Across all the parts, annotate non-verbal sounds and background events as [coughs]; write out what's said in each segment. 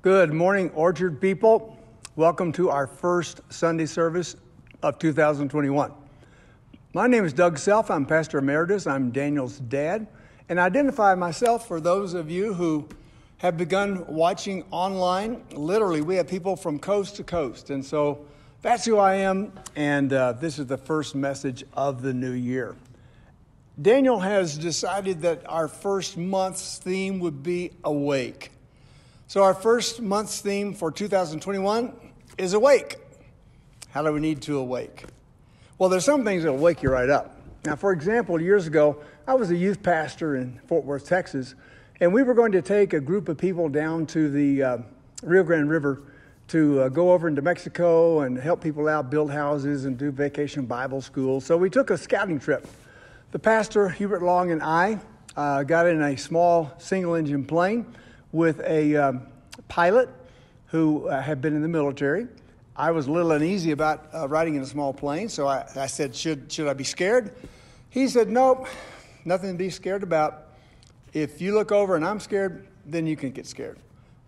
Good morning, Orchard people. Welcome to our first Sunday service of 2021. My name is Doug Self. I'm Pastor Emeritus. I'm Daniel's dad. And I identify myself for those of you who have begun watching online. Literally, we have people from coast to coast. And so that's who I am. And uh, this is the first message of the new year. Daniel has decided that our first month's theme would be awake. So, our first month's theme for 2021 is awake. How do we need to awake? Well, there's some things that will wake you right up. Now, for example, years ago, I was a youth pastor in Fort Worth, Texas, and we were going to take a group of people down to the uh, Rio Grande River to uh, go over into Mexico and help people out, build houses, and do vacation Bible school. So we took a scouting trip. The pastor, Hubert Long, and I uh, got in a small single engine plane with a um, pilot who uh, had been in the military. I was a little uneasy about uh, riding in a small plane, so I, I said, should, should I be scared? He said, Nope, nothing to be scared about. If you look over and I'm scared, then you can get scared.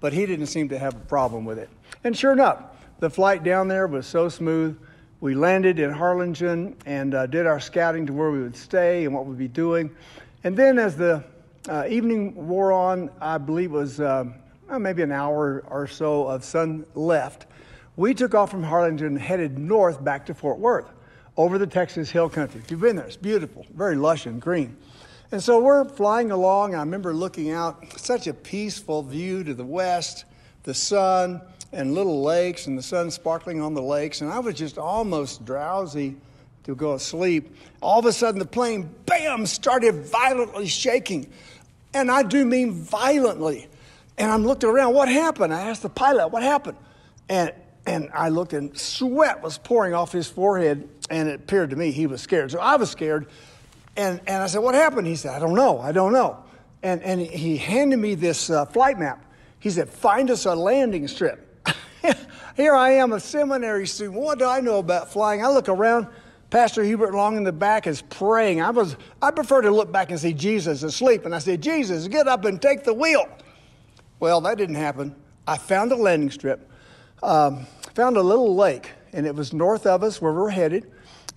But he didn't seem to have a problem with it. And sure enough, the flight down there was so smooth. We landed in Harlingen and uh, did our scouting to where we would stay and what we'd be doing. And then as the uh, evening wore on, I believe it was uh, maybe an hour or so of sun left. We took off from Harlingen and headed north back to Fort Worth over the Texas Hill Country. If you've been there, it's beautiful, very lush and green. And so we're flying along. I remember looking out, such a peaceful view to the west, the sun and little lakes, and the sun sparkling on the lakes. And I was just almost drowsy to go to sleep. All of a sudden, the plane, bam, started violently shaking. And I do mean violently. And I'm looking around, what happened? I asked the pilot, what happened? And, and I looked, and sweat was pouring off his forehead, and it appeared to me he was scared. So I was scared. And, and I said, What happened? He said, I don't know. I don't know. And, and he handed me this uh, flight map. He said, Find us a landing strip. [laughs] Here I am, a seminary student. What do I know about flying? I look around. Pastor Hubert Long in the back is praying. I was I prefer to look back and see Jesus asleep. And I said, Jesus, get up and take the wheel. Well, that didn't happen. I found a landing strip, um, found a little lake, and it was north of us where we we're headed.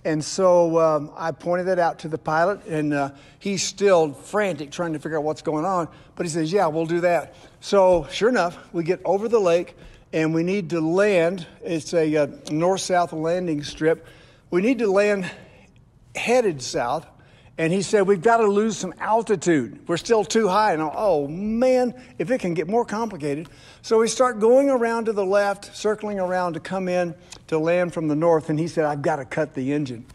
And so um, I pointed that out to the pilot, and uh, he's still frantic trying to figure out what's going on. But he says, Yeah, we'll do that. So, sure enough, we get over the lake, and we need to land. It's a uh, north south landing strip. We need to land headed south. And he said, We've got to lose some altitude. We're still too high. And oh man, if it can get more complicated. So we start going around to the left, circling around to come in to land from the north. And he said, I've got to cut the engine.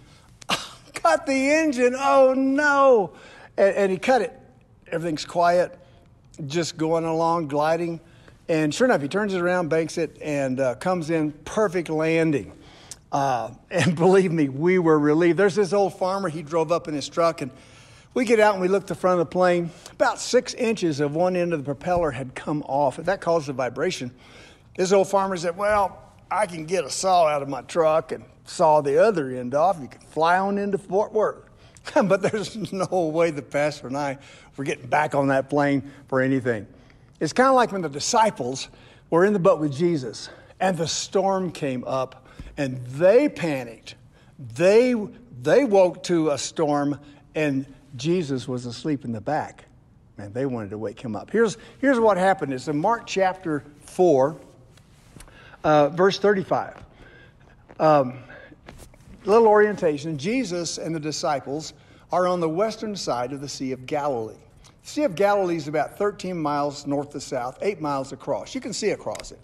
[laughs] cut the engine. Oh no. And, and he cut it. Everything's quiet, just going along, gliding. And sure enough, he turns it around, banks it, and uh, comes in perfect landing. Uh, and [laughs] believe me, we were relieved. There's this old farmer, he drove up in his truck, and we get out and we look the front of the plane. About six inches of one end of the propeller had come off, and that caused a vibration. This old farmer said, Well, I can get a saw out of my truck and saw the other end off. You can fly on into Fort Worth. [laughs] but there's no way the pastor and I were getting back on that plane for anything. It's kind of like when the disciples were in the boat with Jesus and the storm came up and they panicked. They, they woke to a storm, and Jesus was asleep in the back. And they wanted to wake him up. Here's, here's what happened. It's in Mark chapter 4, uh, verse 35. Um, little orientation. Jesus and the disciples are on the western side of the Sea of Galilee. The Sea of Galilee is about 13 miles north to south, 8 miles across. You can see across it.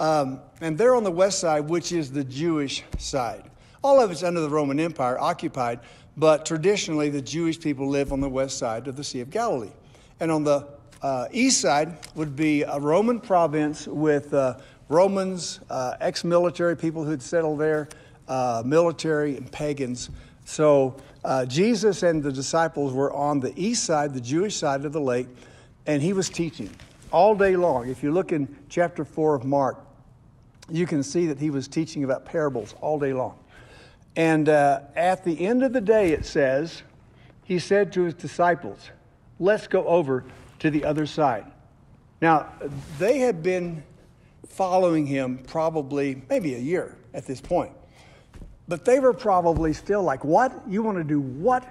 Um, and they're on the west side, which is the Jewish side. All of it's under the Roman Empire, occupied, but traditionally the Jewish people live on the west side of the Sea of Galilee. And on the uh, east side would be a Roman province with uh, Romans, uh, ex military people who'd settled there, uh, military, and pagans. So uh, Jesus and the disciples were on the east side, the Jewish side of the lake, and he was teaching all day long. If you look in chapter 4 of Mark, you can see that he was teaching about parables all day long. And uh, at the end of the day, it says, he said to his disciples, Let's go over to the other side. Now, they had been following him probably maybe a year at this point. But they were probably still like, What? You want to do what?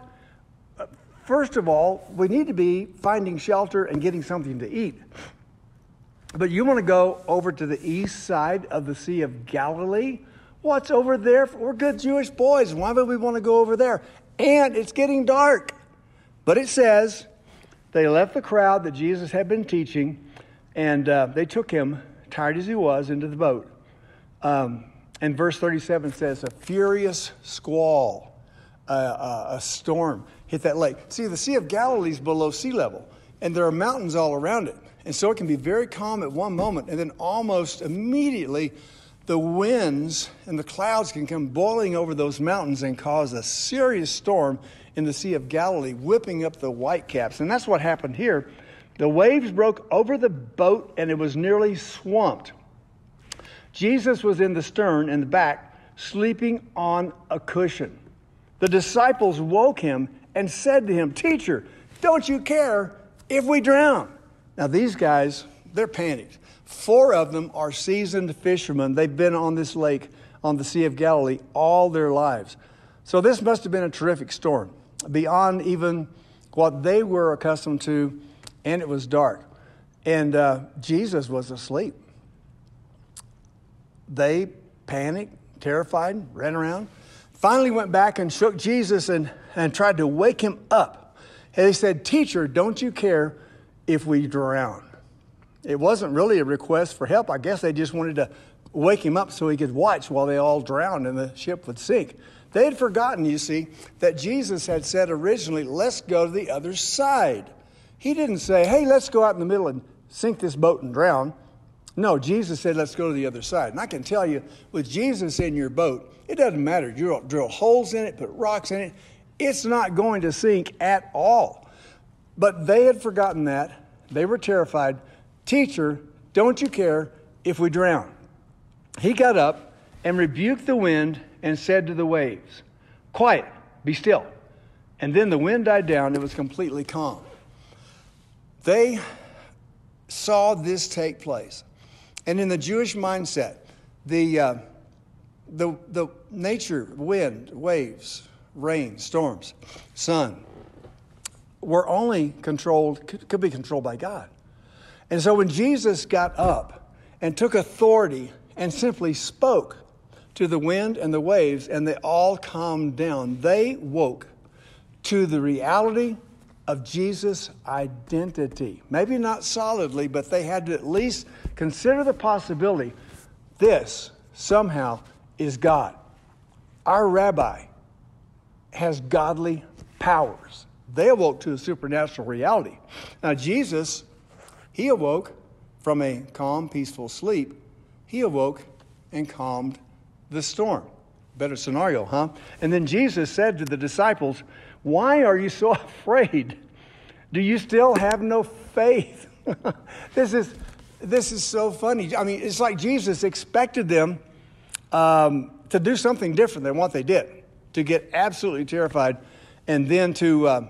Uh, First of all, we need to be finding shelter and getting something to eat. But you want to go over to the east side of the Sea of Galilee? What's over there? We're good Jewish boys. Why would we want to go over there? And it's getting dark. But it says they left the crowd that Jesus had been teaching, and uh, they took him, tired as he was, into the boat. Um, and verse 37 says, A furious squall, uh, uh, a storm hit that lake. See, the Sea of Galilee is below sea level, and there are mountains all around it. And so it can be very calm at one moment, and then almost immediately, the winds and the clouds can come boiling over those mountains and cause a serious storm in the Sea of Galilee, whipping up the whitecaps. And that's what happened here. The waves broke over the boat, and it was nearly swamped. Jesus was in the stern in the back, sleeping on a cushion. The disciples woke him and said to him, Teacher, don't you care if we drown? Now, these guys, they're panicked. Four of them are seasoned fishermen. They've been on this lake on the Sea of Galilee all their lives. So, this must have been a terrific storm, beyond even what they were accustomed to, and it was dark. And uh, Jesus was asleep. They panicked, terrified, ran around. Finally, went back and shook Jesus and, and tried to wake him up. And they said, Teacher, don't you care if we drown? It wasn't really a request for help. I guess they just wanted to wake him up so he could watch while they all drowned and the ship would sink. They had forgotten, you see, that Jesus had said originally, Let's go to the other side. He didn't say, Hey, let's go out in the middle and sink this boat and drown. No, Jesus said, let's go to the other side. And I can tell you, with Jesus in your boat, it doesn't matter. You don't drill holes in it, put rocks in it, it's not going to sink at all. But they had forgotten that. They were terrified. Teacher, don't you care if we drown? He got up and rebuked the wind and said to the waves, Quiet, be still. And then the wind died down. It was completely calm. They saw this take place. And in the Jewish mindset, the, uh, the, the nature, wind, waves, rain, storms, sun, were only controlled, could, be controlled by God. And so when Jesus got up and took authority and simply spoke to the wind and the waves, and they all calmed down, they woke to the reality of Jesus' identity. Maybe not solidly, but they had to at least consider the possibility this somehow is God. Our rabbi has godly powers. They awoke to a supernatural reality. Now, Jesus, he awoke from a calm, peaceful sleep. He awoke and calmed the storm. Better scenario, huh? And then Jesus said to the disciples, Why are you so [laughs] afraid? Do you still have no faith? [laughs] this, is, this is so funny. I mean, it's like Jesus expected them um, to do something different than what they did, to get absolutely terrified, and then to uh,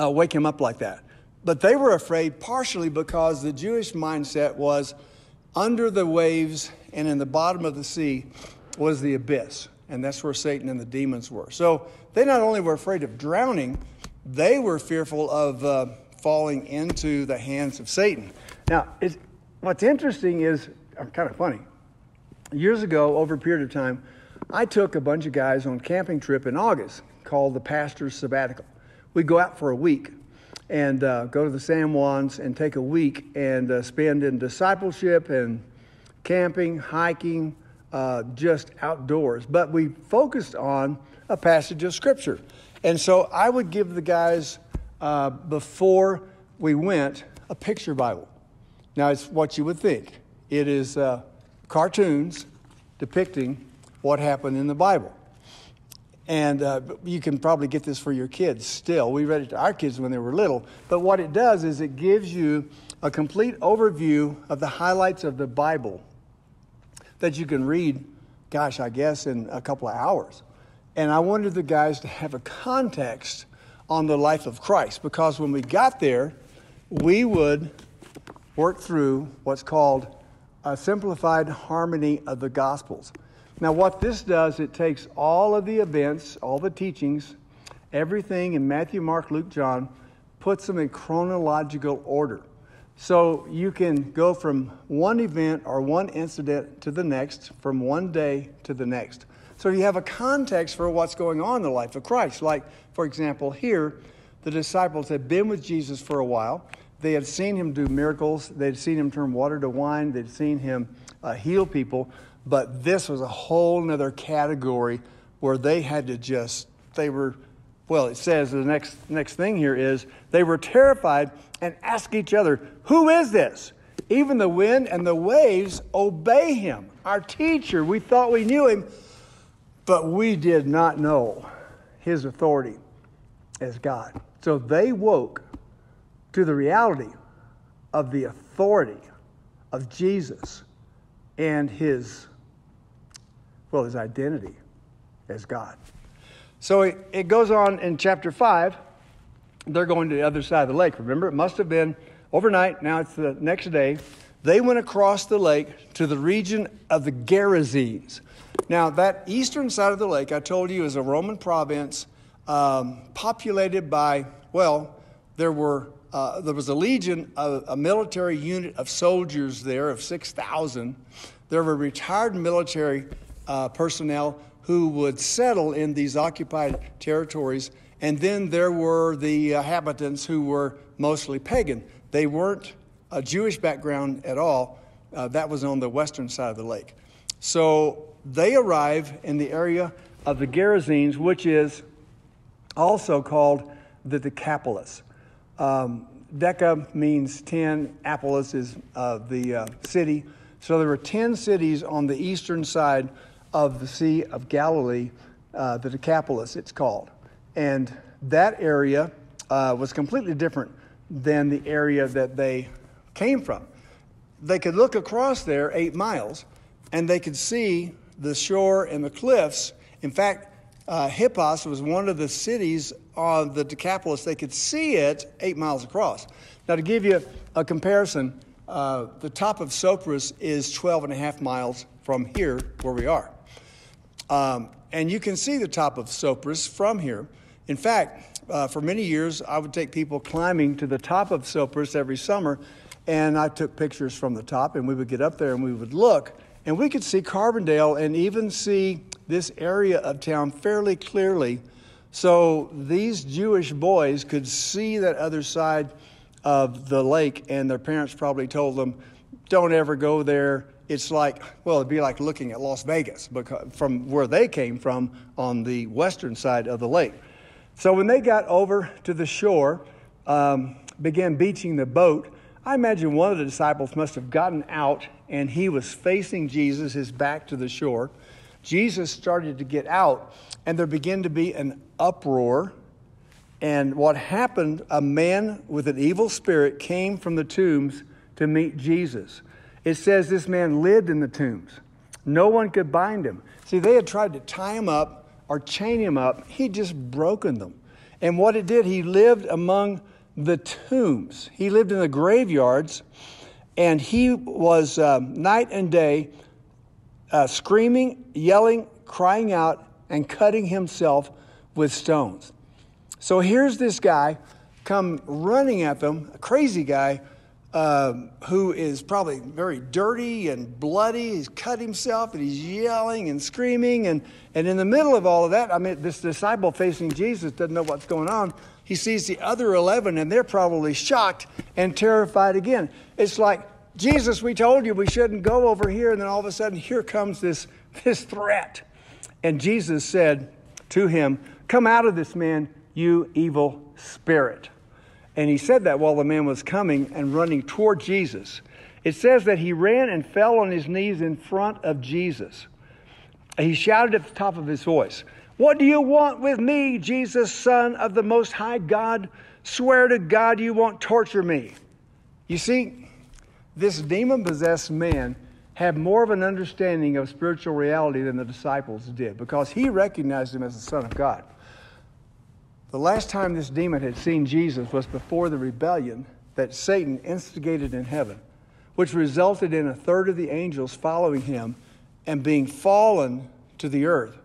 uh, wake him up like that. But they were afraid partially because the Jewish mindset was under the waves and in the bottom of the sea was the abyss. And that's where Satan and the demons were. So they not only were afraid of drowning, they were fearful of uh, falling into the hands of Satan. Now, what's interesting is kind of funny. Years ago, over a period of time, I took a bunch of guys on a camping trip in August called the Pastor's Sabbatical. We'd go out for a week and uh, go to the San Juans and take a week and uh, spend in discipleship and camping, hiking, uh, just outdoors. But we focused on a passage of Scripture. And so I would give the guys, uh, before we went, a picture Bible. Now, it's what you would think it is uh, cartoons depicting what happened in the Bible. And uh, you can probably get this for your kids still. We read it to our kids when they were little. But what it does is it gives you a complete overview of the highlights of the Bible that you can read, gosh, I guess, in a couple of hours. And I wanted the guys to have a context on the life of Christ because when we got there, we would work through what's called a simplified harmony of the Gospels. Now, what this does, it takes all of the events, all the teachings, everything in Matthew, Mark, Luke, John, puts them in chronological order. So you can go from one event or one incident to the next, from one day to the next. So you have a context for what's going on in the life of Christ. Like, for example, here, the disciples had been with Jesus for a while. They had seen him do miracles, they'd seen him turn water to wine, they'd seen him uh, heal people. But this was a whole other category where they had to just, they were, well, it says the next, next thing here is they were terrified and asked each other, Who is this? Even the wind and the waves obey him. Our teacher, we thought we knew him, but we did not know his authority as God. So they woke to the reality of the authority of Jesus and his well, his identity as God. So it, goes on in chapter 5. They're going to the other side of the lake. Remember, it must have been overnight. Now it's the next day. They went across the lake to the region of the Gerasenes. Now, that eastern side of the lake, I told you, is a Roman province um, populated by, well, there were uh, there was a legion, a, a military unit of soldiers there of 6,000. There were retired military uh, personnel who would settle in these occupied territories. And then there were the inhabitants who were mostly pagan. They weren't a Jewish background at all. Uh, that was on the western side of the lake. So they arrive in the area of the Gerasenes, which is also called the Decapolis. Um, Deca means 10, Apolis is uh, the uh, city. So there were 10 cities on the eastern side of the Sea of Galilee, uh, the Decapolis, it's called. And that area uh, was completely different than the area that they came from. They could look across there eight miles and they could see the shore and the cliffs. In fact, uh, Hippos was one of the cities on the Decapolis. They could see it eight miles across. Now, to give you a comparison, uh, the top of Sopris is 12 and a half miles from here where we are. Um, and you can see the top of Sopris from here. In fact, uh, for many years, I would take people climbing to the top of Sopris every summer, and I took pictures from the top, and we would get up there and we would look, and we could see Carbondale and even see this area of town fairly clearly. So these Jewish boys could see that other side of the lake, and their parents probably told them, Don't ever go there it's like, well, it'd be like looking at Las Vegas because, from where they came from on the western side of the lake. So when they got over to the shore, um, began beaching the boat, I imagine one of the disciples must have gotten out and he was facing Jesus, his back to the shore. Jesus started to get out, and there began to be an uproar. And what happened, a man with an evil spirit came from the tombs to meet Jesus. It says this man lived in the tombs. No one could bind him. See, they had tried to tie him up or chain him up. He'd just broken them. And what it did, he lived among the tombs. He lived in the graveyards, and he was um, night and day uh, screaming, yelling, crying out, and cutting himself with stones. So here's this guy come running at them, a crazy guy um, who is probably very dirty and bloody. He's cut himself and he's yelling and screaming. And, and in the middle of all of that, I mean, this disciple facing Jesus doesn't know what's going on. He sees the other 11 and they're probably shocked and terrified again. It's like, Jesus, we told you we shouldn't go over here. And then all of a sudden, here comes this, [laughs] this threat. And Jesus said to him, Come out of this man, you evil spirit. And he said that while the man was coming and running toward Jesus. It says that he ran and fell on his knees in front of Jesus. He shouted at the top of his voice, What do you want with me, Jesus, Son of the Most High God? Swear to God you won't torture me. You see, this demon possessed man had more of an understanding of spiritual reality than the disciples did because he recognized him as the Son of God. The last time this demon had seen Jesus was before the rebellion that Satan instigated in heaven which resulted in a third of the angels following him and being fallen to the earth,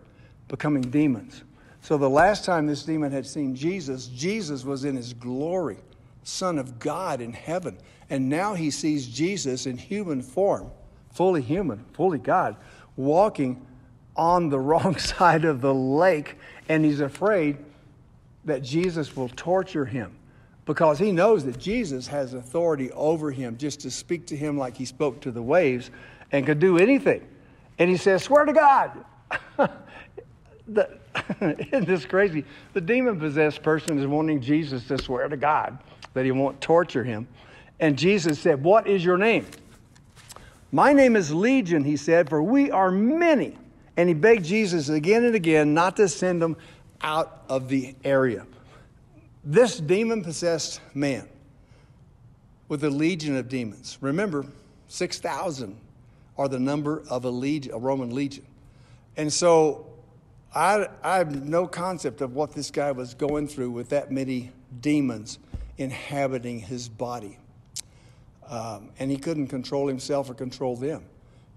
becoming demons. So the last time this demon had seen Jesus, Jesus was in his glory, Son of God in heaven. And now he sees Jesus in human form, fully human, fully God, walking on the [laughs] wrong side of the lake. And he's afraid that Jesus will torture him because he knows that Jesus has authority over him just to speak to him like he spoke to the waves and could do anything. And he says, Swear to God. [laughs] the, [laughs] isn't this crazy? The demon possessed person is wanting Jesus to swear to God that he won't torture him. And Jesus said, What is your name? My name is Legion, he said, for we are many. And he begged Jesus again and again not to send them out of the area. This demon possessed man with a legion of demons. Remember, 6,000 are the number of a, legion, a Roman legion. And so I, I have no concept of what this guy was going through with that many demons inhabiting his body. Um, and he couldn't control himself or control them.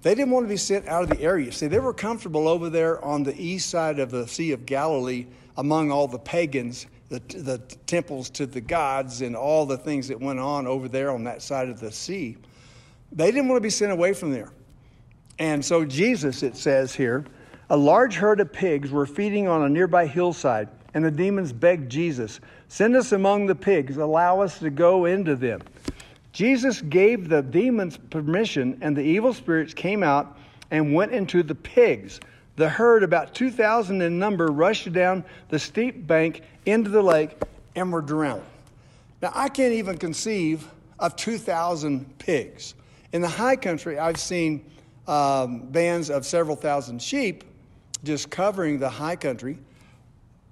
They didn't want to be sent out of the area. See, they were comfortable over there on the east side of the Sea of Galilee among all the pagans, the, the temples to the gods, and all the things that went on over there on that side of the sea. They didn't want to be sent away from there. And so, Jesus, it says here, a large herd of pigs were feeding on a nearby hillside, and the demons begged Jesus, Send us among the pigs, allow us to go into them. Jesus gave the demons permission, and the evil spirits came out and went into the pigs. The herd, about 2,000 in number, rushed down the steep bank into the lake and were drowned. Now, I can't even conceive of 2,000 pigs. In the high country, I've seen um, bands of several thousand sheep just covering the high country,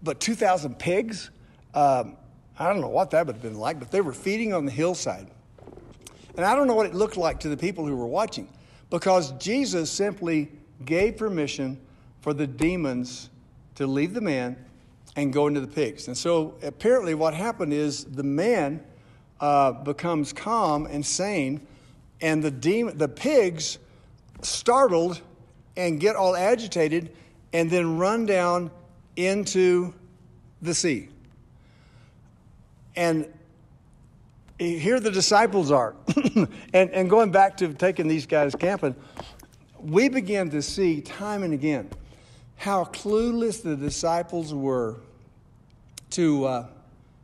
but 2,000 pigs? Um, I don't know what that would have been like, but they were feeding on the hillside. And I don't know what it looked like to the people who were watching because Jesus simply gave permission for the demons to leave the man and go into the pigs. And so apparently, what happened is the man uh, becomes calm and sane, and the, demon, the pigs startled and get all agitated and then run down into the sea. And here the disciples are. [clears throat] and, and going back to taking these guys camping, we begin to see time and again how clueless the disciples were to uh,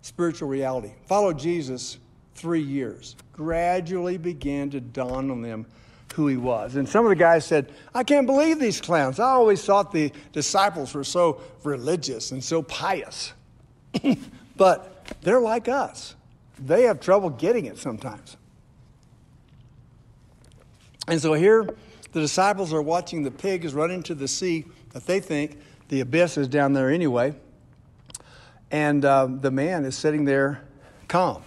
spiritual reality. Follow Jesus three years, gradually began to dawn on them who he was. And some of the guys said, I can't believe these clowns. I always thought the disciples were so religious and so pious. [clears throat] but they're like us, they have trouble getting it sometimes. And so here, the disciples are watching the pigs run into the sea that they think the abyss is down there anyway. And uh, the man is sitting there calm.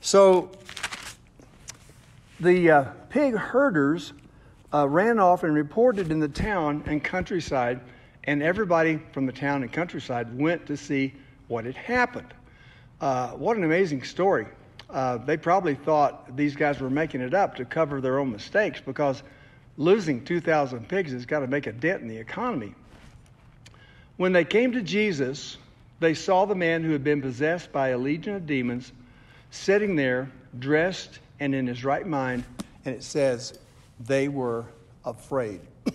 So the uh, pig herders uh, ran off and reported in the town and countryside, and everybody from the town and countryside went to see what had happened. Uh, what an amazing story. Uh, they probably thought these guys were making it up to cover their own mistakes because losing 2,000 pigs has got to make a dent in the economy. When they came to Jesus, they saw the man who had been possessed by a legion of demons sitting there, dressed and in his right mind, and it says they were afraid. [coughs]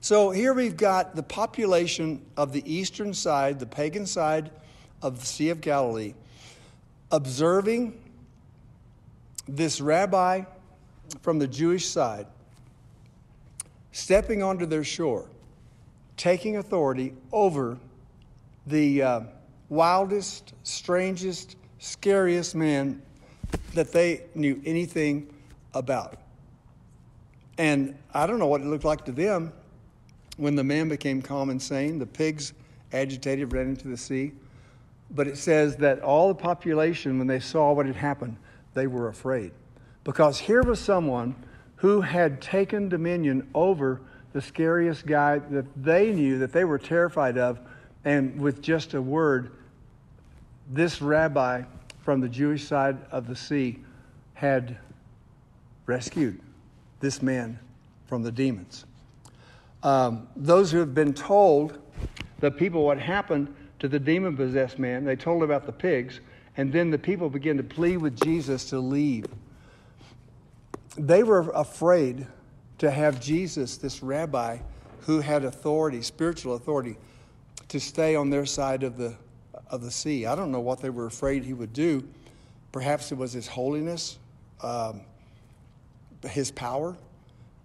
so here we've got the population of the eastern side, the pagan side of the Sea of Galilee, observing this rabbi from the Jewish side stepping onto their shore, taking authority over the uh, wildest, strangest, scariest man that they knew anything about. And I don't know what it looked like to them when the man became calm and sane. The pigs agitated, ran into the sea. But it says that all the population, when they saw what had happened, they were afraid. Because here was someone who had taken dominion over the scariest guy that they knew, that they were terrified of. And with just a word, this rabbi from the Jewish side of the sea had rescued this man from the demons. Um, those who have been told, the people, what happened to the demon possessed man, they told about the pigs, and then the people began to plead with Jesus to leave. They were afraid to have Jesus, this rabbi who had authority, spiritual authority, to stay on their side of the, of the sea. I don't know what they were afraid he would do. Perhaps it was his holiness, um, his power,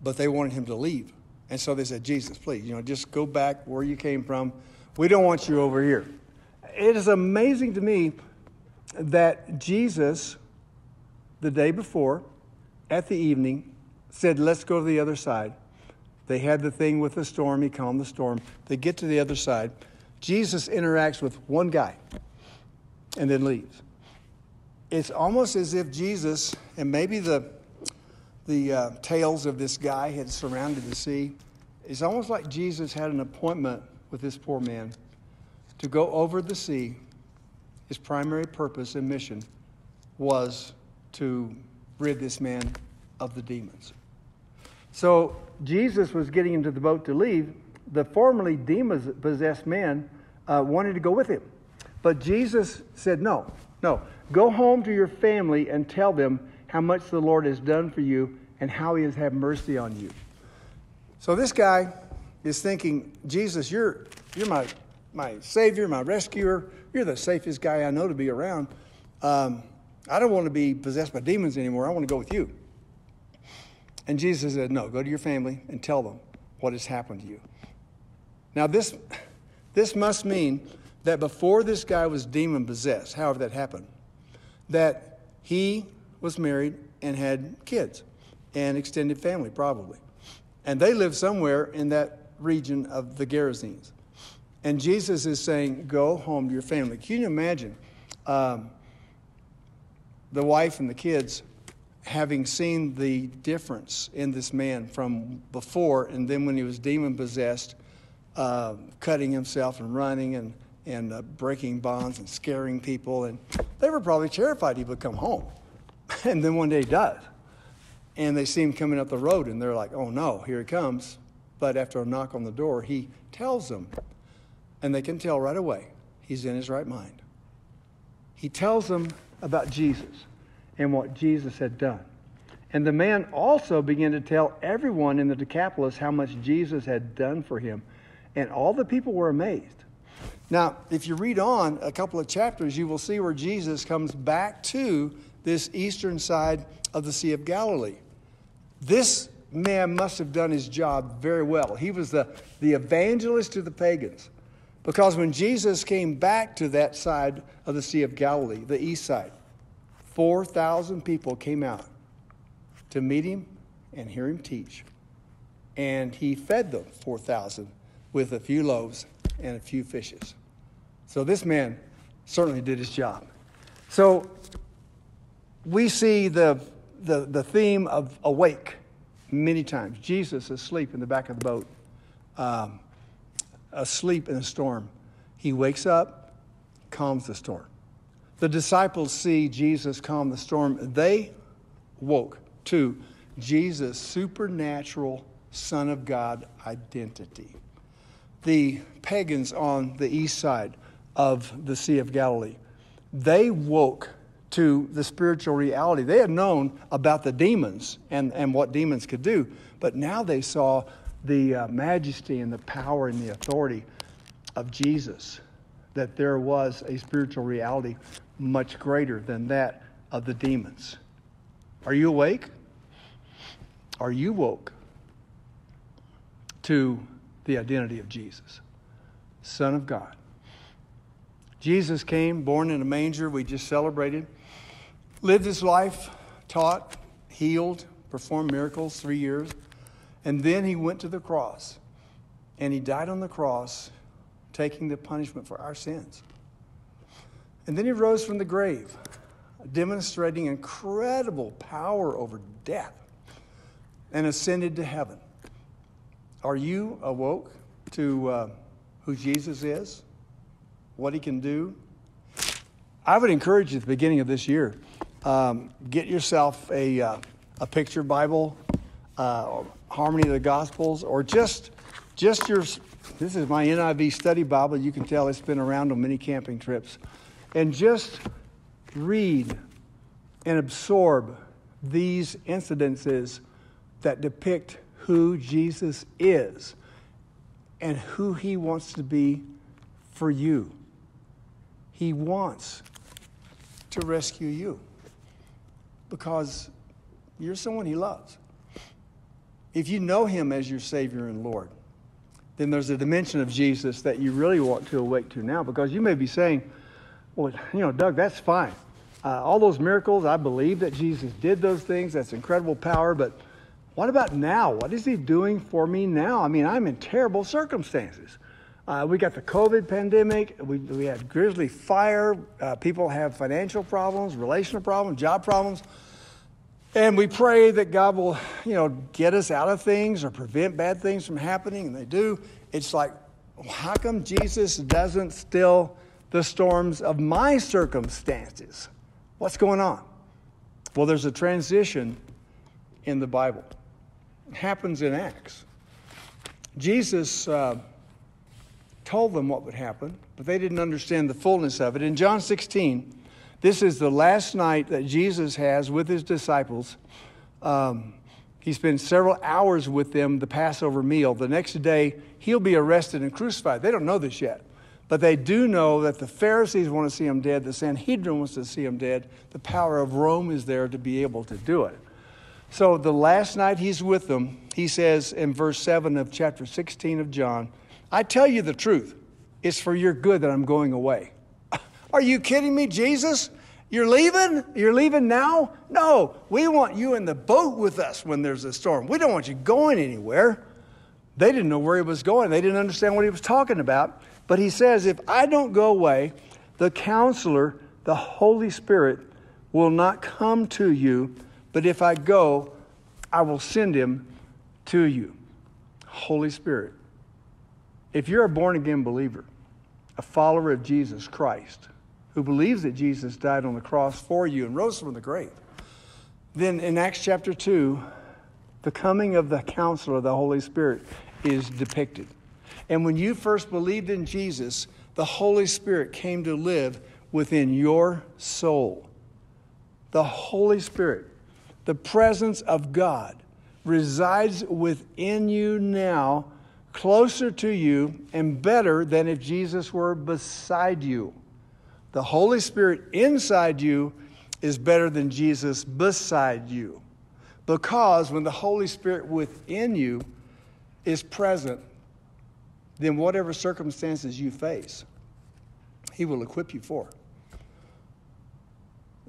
but they wanted him to leave. And so they said, Jesus, please, you know, just go back where you came from. We don't want you over here. It is amazing to me that Jesus, the day before, at the evening, said, Let's go to the other side. They had the thing with the storm, he calmed the storm. They get to the other side. Jesus interacts with one guy and then leaves. It's almost as if Jesus, and maybe the, the uh, tales of this guy had surrounded the sea, it's almost like Jesus had an appointment with this poor man to go over the sea. His primary purpose and mission was to rid this man of the demons. So Jesus was getting into the boat to leave. The formerly demon possessed man uh, wanted to go with him. But Jesus said, No, no. Go home to your family and tell them how much the Lord has done for you and how he has had mercy on you. So this guy is thinking, Jesus, you're, you're my, my Savior, my rescuer. You're the safest guy I know to be around. Um, I don't want to be possessed by demons anymore. I want to go with you. And Jesus said, No, go to your family and tell them what has happened to you. Now, this, this must mean that before this guy was demon possessed, however that happened, that he was married and had kids and extended family, probably. And they lived somewhere in that region of the Gerasenes. And Jesus is saying, Go home to your family. Can you imagine um, the wife and the kids having seen the difference in this man from before and then when he was demon possessed, uh, cutting himself and running and, and uh, breaking bonds and scaring people. And they were probably terrified he would come home. [laughs] and then one day he does. And they see him coming up the road and they're like, oh no, here he comes. But after a knock on the door, he tells them, and they can tell right away he's in his right mind. He tells them about Jesus and what Jesus had done. And the man also began to tell everyone in the Decapolis how much Jesus had done for him. And all the people were amazed. Now, if you read on a couple of chapters, you will see where Jesus comes back to this eastern side of the Sea of Galilee. This man must have done his job very well. He was the, the evangelist to the pagans. Because when Jesus came back to that side of the Sea of Galilee, the east side, 4,000 people came out to meet him and hear him teach. And he fed them, 4,000, with a few loaves and a few fishes. So this man certainly did his job. So we see the, the, the theme of awake many times. Jesus asleep in the back of the boat, um, asleep in a storm. He wakes up, calms the storm. The disciples see Jesus calm the storm. They woke to Jesus' supernatural Son of God identity. The pagans on the east side of the Sea of Galilee, they woke to the spiritual reality. They had known about the demons and, and what demons could do, but now they saw the uh, majesty and the power and the authority of Jesus, that there was a spiritual reality much greater than that of the demons. Are you awake? Are you woke to the identity of Jesus, Son of God? Jesus came, born in a manger, we just celebrated, lived his life, taught, healed, performed miracles three years, and then he went to the cross and he died on the cross, taking the punishment for our sins. And then he rose from the grave, demonstrating incredible power over death, and ascended to heaven. Are you awoke to uh, who Jesus is, what he can do? I would encourage you at the beginning of this year, um, get yourself a, uh, a picture Bible, uh, Harmony of the Gospels, or just just your. This is my NIV study Bible. You can tell it's been around on many camping trips, and just read and absorb these incidences that depict who Jesus is and who he wants to be for you. He wants to rescue you because you're someone he loves. If you know him as your Savior and Lord, then there's a dimension of Jesus that you really want to awake to now because you may be saying, well, you know, Doug, that's fine. Uh, all those miracles, I believe that Jesus did those things. That's incredible power. But what about now? What is he doing for me now? I mean, I'm in terrible circumstances. Uh, we got the COVID pandemic. We, we had grizzly fire. Uh, people have financial problems, relational problems, job problems. And we pray that God will, you know, get us out of things or prevent bad things from happening, and they do. It's like, how come Jesus doesn't still the storms of my circumstances? What's going on? Well, there's a transition in the Bible. It happens in Acts. Jesus uh, told them what would happen, but they didn't understand the fullness of it. In John 16, this is the last night that Jesus has with his disciples. Um, he spends several hours with them, the Passover meal. The next day, he'll be arrested and crucified. They don't know this yet. But they do know that the Pharisees want to see him dead, the Sanhedrin wants to see him dead. The power of Rome is there to be able to do it. So the last night he's with them, he says in verse 7 of chapter 16 of John, I tell you the truth. It's for your good that I'm going away. [laughs] Are you kidding me, Jesus? You're leaving? You're leaving now? No, we want you in the boat with us when there's a storm. We don't want you going anywhere. They didn't know where he was going, they didn't understand what he was talking about. But he says, If I don't go away, the counselor, the Holy Spirit, will not come to you, but if I go, I will send him to you. Holy Spirit. If you're a born again believer, a follower of Jesus Christ, who believes that Jesus died on the cross for you and rose from the grave, then in Acts chapter 2, the coming of the counselor, the Holy Spirit, is depicted. And when you first believed in Jesus, the Holy Spirit came to live within your soul. The Holy Spirit, the presence of God, resides within you now, closer to you and better than if Jesus were beside you. The Holy Spirit inside you is better than Jesus beside you. Because when the Holy Spirit within you is present, then whatever circumstances you face, He will equip you for.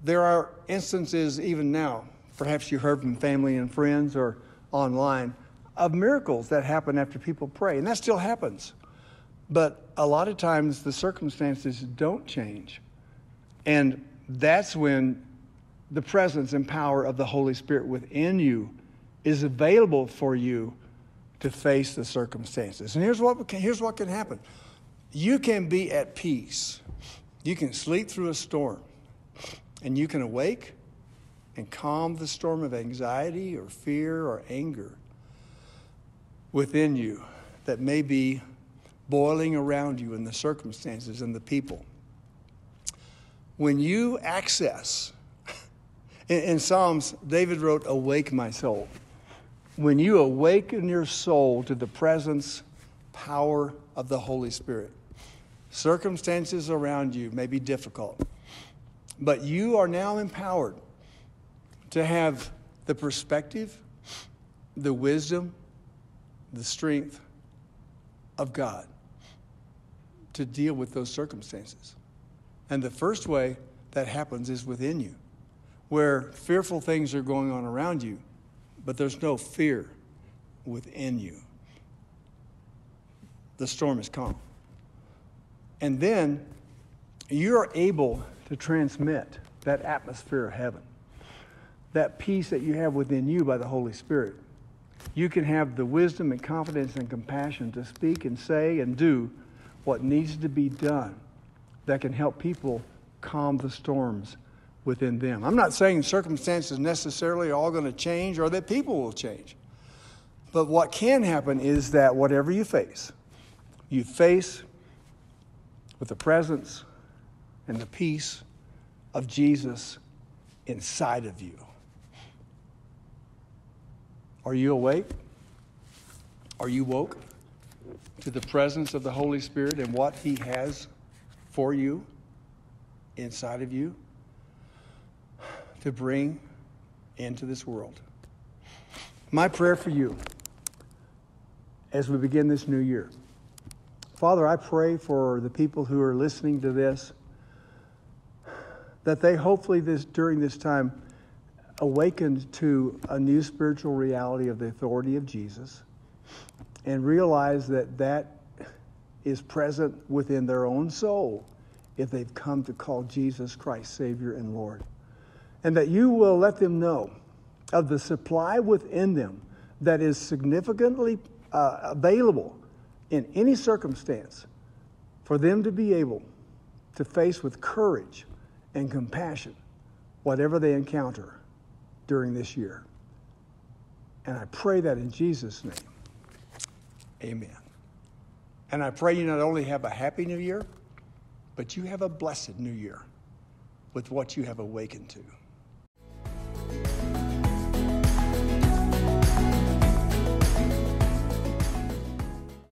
There are instances, even now, perhaps you heard from family and friends or online, of miracles that happen after people pray, and that still happens. But a lot of times the circumstances don't change. And that's when the presence and power of the Holy Spirit within you is available for you to face the circumstances. And here's what, can, here's what can happen you can be at peace, you can sleep through a storm, and you can awake and calm the storm of anxiety or fear or anger within you that may be boiling around you in the circumstances and the people. When you access, [laughs] in, in Psalms, David wrote, Awake my soul when you awaken your soul to the presence, power of the Holy Spirit. Circumstances around you may be difficult, but you are now empowered to have the perspective, the wisdom, the strength of God to deal with those circumstances. And the first way that happens is within you, where fearful things are going on around you but there's no fear within you. The storm is calm. And then you're able to transmit that atmosphere of heaven, that peace that you have within you by the Holy Spirit. You can have the wisdom and confidence and compassion to speak and say and do what needs to be done that can help people calm the storms within them. I'm not saying circumstances necessarily are all going to change or that people will change. But what can happen is that whatever you face, you face with the presence and the peace of Jesus inside of you. Are you awake? Are you woke to the presence of the Holy Spirit and what He has for you inside of you to bring into this world? My prayer for you as we begin this new year. Father, I pray for the people who are listening to this that they hopefully this during this time awakened to a new spiritual reality of the authority of Jesus and realize that that is present within their own soul if they've come to call Jesus Christ Savior and Lord. And that you will let them know of the supply within them that is significantly uh, available in any circumstance for them to be able to face with courage and compassion whatever they encounter during this year. And I pray that in Jesus' name. Amen. And I pray you not only have a happy new year, but you have a blessed new year with what you have awakened to.